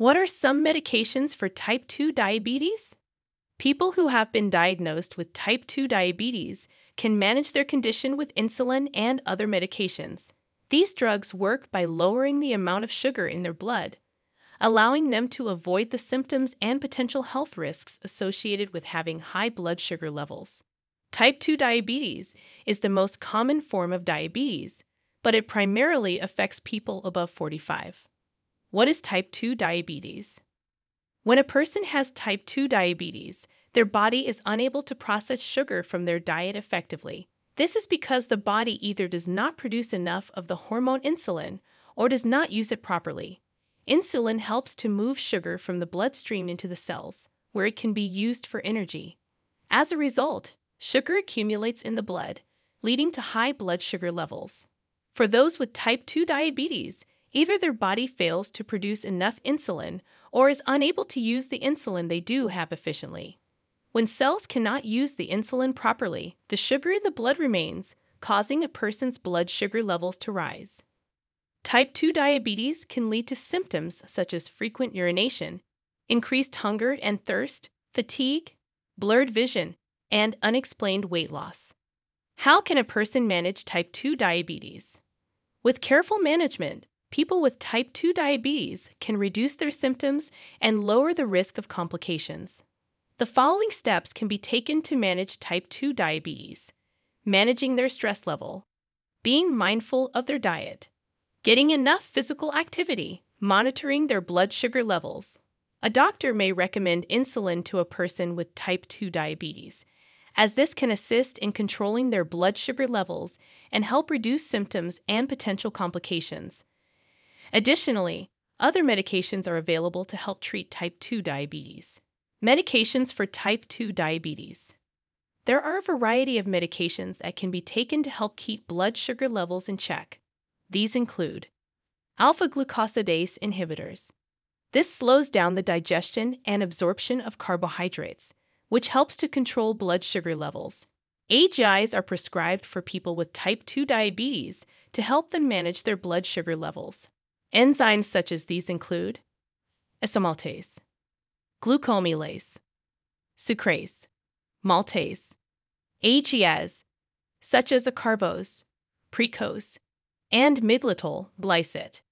What are some medications for type 2 diabetes? People who have been diagnosed with type 2 diabetes can manage their condition with insulin and other medications. These drugs work by lowering the amount of sugar in their blood, allowing them to avoid the symptoms and potential health risks associated with having high blood sugar levels. Type 2 diabetes is the most common form of diabetes, but it primarily affects people above 45. What is type 2 diabetes? When a person has type 2 diabetes, their body is unable to process sugar from their diet effectively. This is because the body either does not produce enough of the hormone insulin or does not use it properly. Insulin helps to move sugar from the bloodstream into the cells, where it can be used for energy. As a result, sugar accumulates in the blood, leading to high blood sugar levels. For those with type 2 diabetes, Either their body fails to produce enough insulin or is unable to use the insulin they do have efficiently. When cells cannot use the insulin properly, the sugar in the blood remains, causing a person's blood sugar levels to rise. Type 2 diabetes can lead to symptoms such as frequent urination, increased hunger and thirst, fatigue, blurred vision, and unexplained weight loss. How can a person manage type 2 diabetes? With careful management, people with type 2 diabetes can reduce their symptoms and lower the risk of complications. The following steps can be taken to manage type 2 diabetes managing their stress level, being mindful of their diet, getting enough physical activity, monitoring their blood sugar levels. A doctor may recommend insulin to a person with type 2 diabetes, as this can assist in controlling their blood sugar levels and help reduce symptoms and potential complications. Additionally, other medications are available to help treat type 2 diabetes. Medications for type 2 diabetes. There are a variety of medications that can be taken to help keep blood sugar levels in check. These include alpha glucosidase inhibitors. This slows down the digestion and absorption of carbohydrates, which helps to control blood sugar levels. AGIs are prescribed for people with type 2 diabetes to help them manage their blood sugar levels. Enzymes such as these include isomaltase, glucoamylase, sucrase, maltase, AGAs, such as acarbose, precose, and miglitol Glyset,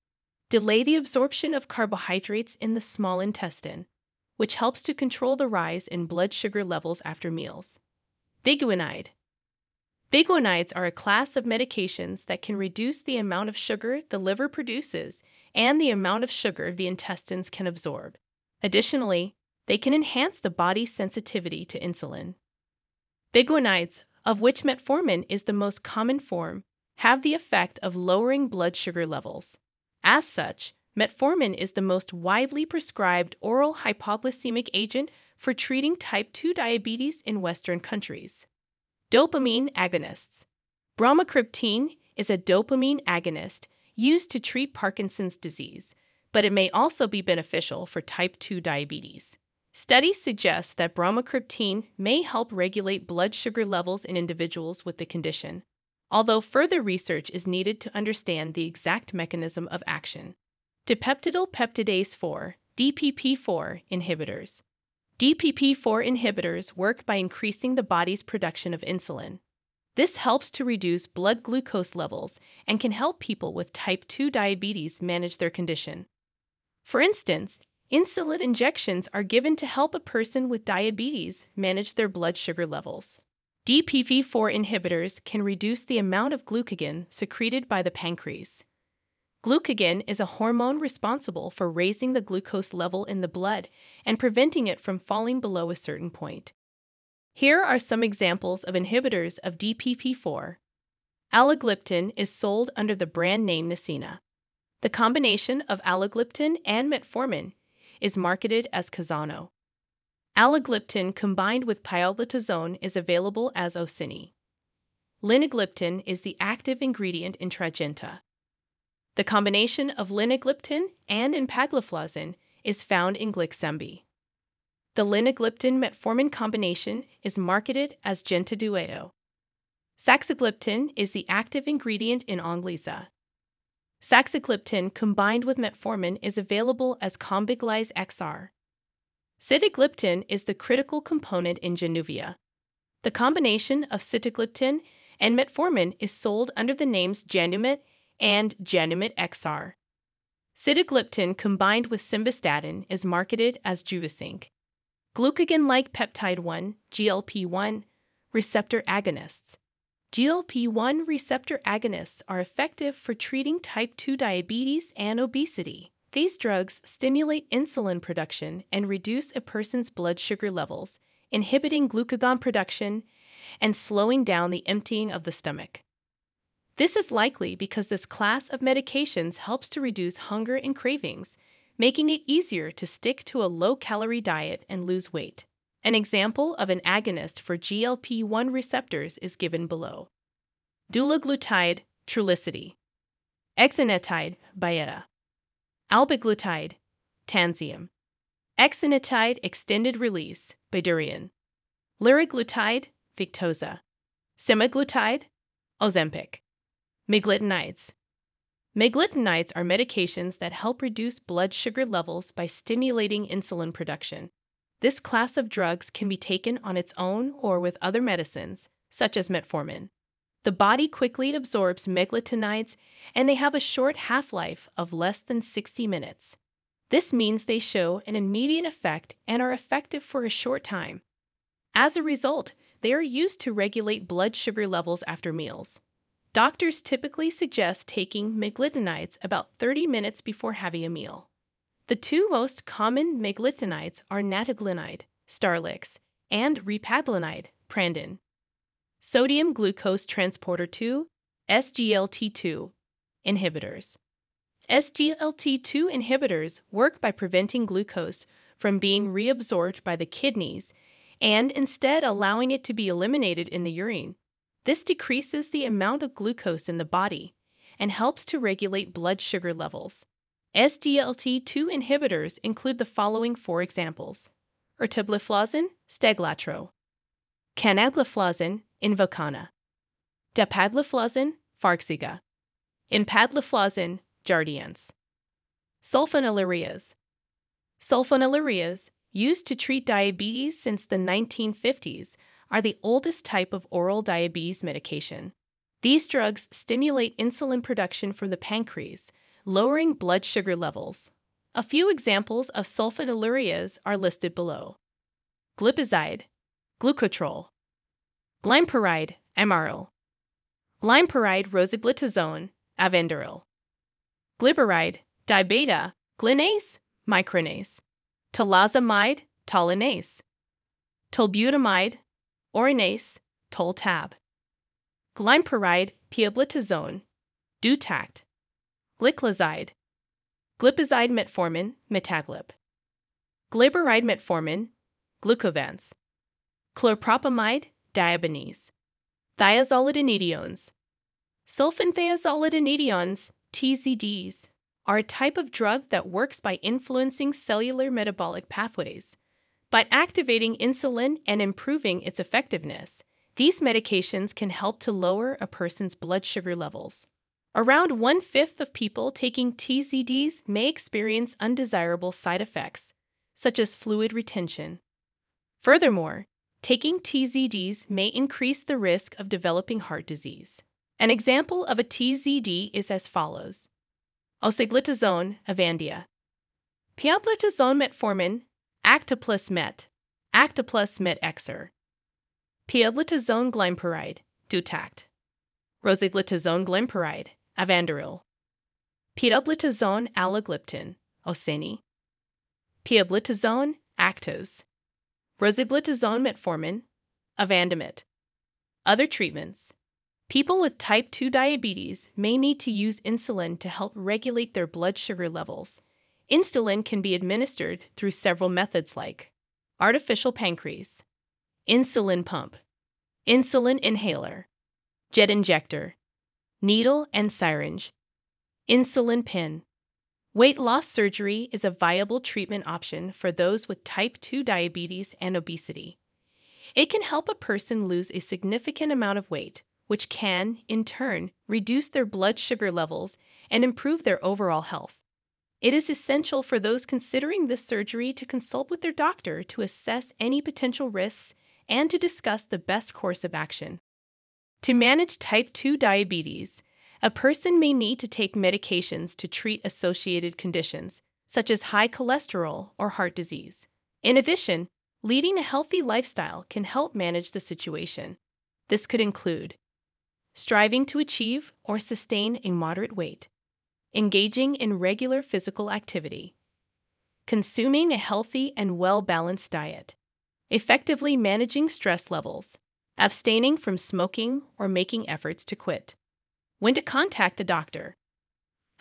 delay the absorption of carbohydrates in the small intestine, which helps to control the rise in blood sugar levels after meals. Biguanide, Biguanides are a class of medications that can reduce the amount of sugar the liver produces and the amount of sugar the intestines can absorb. Additionally, they can enhance the body's sensitivity to insulin. Biguanides, of which metformin is the most common form, have the effect of lowering blood sugar levels. As such, metformin is the most widely prescribed oral hypoglycemic agent for treating type 2 diabetes in Western countries. Dopamine agonists. Bromocriptine is a dopamine agonist used to treat Parkinson's disease, but it may also be beneficial for type 2 diabetes. Studies suggest that bromocriptine may help regulate blood sugar levels in individuals with the condition, although further research is needed to understand the exact mechanism of action. Dipeptidyl peptidase 4, DPP4 inhibitors. DPP4 inhibitors work by increasing the body's production of insulin. This helps to reduce blood glucose levels and can help people with type 2 diabetes manage their condition. For instance, insulin injections are given to help a person with diabetes manage their blood sugar levels. DPP4 inhibitors can reduce the amount of glucagon secreted by the pancreas. Glucagon is a hormone responsible for raising the glucose level in the blood and preventing it from falling below a certain point. Here are some examples of inhibitors of DPP4. Alogliptin is sold under the brand name Nesina. The combination of alogliptin and metformin is marketed as Kazano. Alogliptin combined with pioglitazone is available as Oseni. Linagliptin is the active ingredient in Tradjenta. The combination of linagliptin and empagliflozin is found in Glyxambi. The linagliptin metformin combination is marketed as Jentadueto. Saxagliptin is the active ingredient in Onglyza. Saxagliptin combined with metformin is available as Kombiglyze XR. Sitagliptin is the critical component in Januvia. The combination of sitagliptin and metformin is sold under the names Janumet and Janumet XR. Sitagliptin combined with simvastatin is marketed as Juvisync. Glucagon like peptide 1, GLP 1, receptor agonists. GLP 1 receptor agonists are effective for treating type 2 diabetes and obesity. These drugs stimulate insulin production and reduce a person's blood sugar levels, inhibiting glucagon production and slowing down the emptying of the stomach. This is likely because this class of medications helps to reduce hunger and cravings, making it easier to stick to a low calorie diet and lose weight. An example of an agonist for GLP 1 receptors is given below. Dulaglutide, Trulicity, exenatide, Byetta, albiglutide, Tanzeum, exenatide extended release, Bydureon, liraglutide, Victoza, semaglutide, Ozempic, meglitinides. Meglitinides are medications that help reduce blood sugar levels by stimulating insulin production. This class of drugs can be taken on its own or with other medicines, such as metformin. The body quickly absorbs meglitinides and they have a short half life of less than 60 minutes. This means they show an immediate effect and are effective for a short time. As a result, they are used to regulate blood sugar levels after meals. Doctors typically suggest taking meglitinides about 30 minutes before having a meal. The two most common meglitinides are nateglinide, Starlix, and repaglinide, Prandin. Sodium glucose transporter 2, SGLT2, inhibitors. SGLT2 inhibitors work by preventing glucose from being reabsorbed by the kidneys and instead allowing it to be eliminated in the urine. This decreases the amount of glucose in the body and helps to regulate blood sugar levels. SGLT2 inhibitors include the following four examples ertugliflozin, Steglatro, canagliflozin, Invokana, dapagliflozin, Farxiga, empagliflozin, Jardiance. Sulfonylureas. Sulfonylureas, used to treat diabetes since the 1950s, are the oldest type of oral diabetes medication. These drugs stimulate insulin production from the pancreas lowering blood sugar levels. A few examples of sulfonylureas are listed below glipizide, glucotrol, glimepiride, Amaryl, glimepiride rosiglitazone, Avandaryl, glyburide, DiaBeta, Glynase, micronase, tolazamide, tolinase, tolbutamide, orinase, toltab, glimepiride, pioglitazone, Duetact, gliclazide, glipizide metformin, metaglip, glyburide metformin, glucovance, chlorpropamide, Diabinese, thiazolidinediones. Sulfenthiazolidinediones, TZDs, are a type of drug that works by influencing cellular metabolic pathways. By activating insulin and improving its effectiveness, these medications can help to lower a person's blood sugar levels. Around one fifth of people taking TZDs may experience undesirable side effects, such as fluid retention. Furthermore, taking TZDs may increase the risk of developing heart disease. An example of a TZD is as follows Rosiglitazone, Avandia, Pioglitazone metformin, Actoplus Met, Actoplus Met XR, Pioglitazone glimepiride, Duetact, Rosiglitazone glimepiride, Avandaryl, pioglitazone alogliptin, Oseni, pioglitazone Actos, rosiglitazone metformin, Avandamet. Other treatments. People with type 2 diabetes may need to use insulin to help regulate their blood sugar levels. Insulin can be administered through several methods like artificial pancreas, insulin pump, insulin inhaler, jet injector, needle and syringe, insulin pen. Weight loss surgery is a viable treatment option for those with type 2 diabetes and obesity. It can help a person lose a significant amount of weight, which can, in turn, reduce their blood sugar levels and improve their overall health. It is essential for those considering this surgery to consult with their doctor to assess any potential risks and to discuss the best course of action. To manage type 2 diabetes, a person may need to take medications to treat associated conditions, such as high cholesterol or heart disease. In addition, leading a healthy lifestyle can help manage the situation. This could include striving to achieve or sustain a moderate weight, engaging in regular physical activity, consuming a healthy and well balanced diet, effectively managing stress levels, abstaining from smoking or making efforts to quit, when to contact a doctor.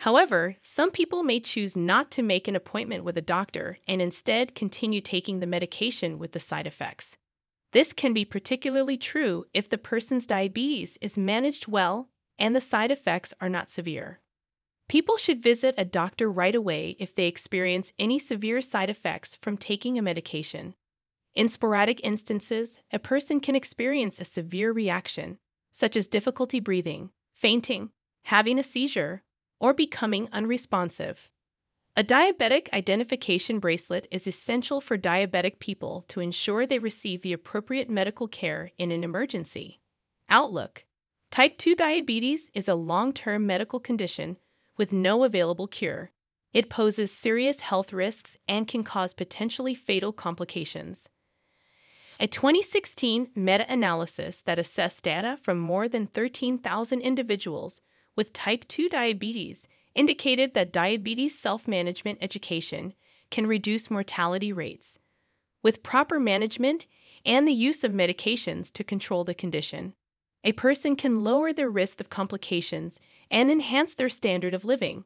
However, some people may choose not to make an appointment with a doctor and instead continue taking the medication with the side effects. This can be particularly true if the person's diabetes is managed well and the side effects are not severe. People should visit a doctor right away if they experience any severe side effects from taking a medication. In sporadic instances, a person can experience a severe reaction, such as difficulty breathing, fainting, having a seizure, or becoming unresponsive. A diabetic identification bracelet is essential for diabetic people to ensure they receive the appropriate medical care in an emergency. Outlook Type 2 diabetes is a long term medical condition with no available cure. It poses serious health risks and can cause potentially fatal complications. A 2016 meta analysis that assessed data from more than 13,000 individuals with type 2 diabetes indicated that diabetes self management education can reduce mortality rates. With proper management and the use of medications to control the condition, a person can lower their risk of complications and enhance their standard of living.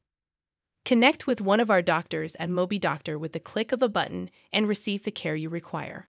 Connect with one of our doctors at MobiDoctor with the click of a button and receive the care you require.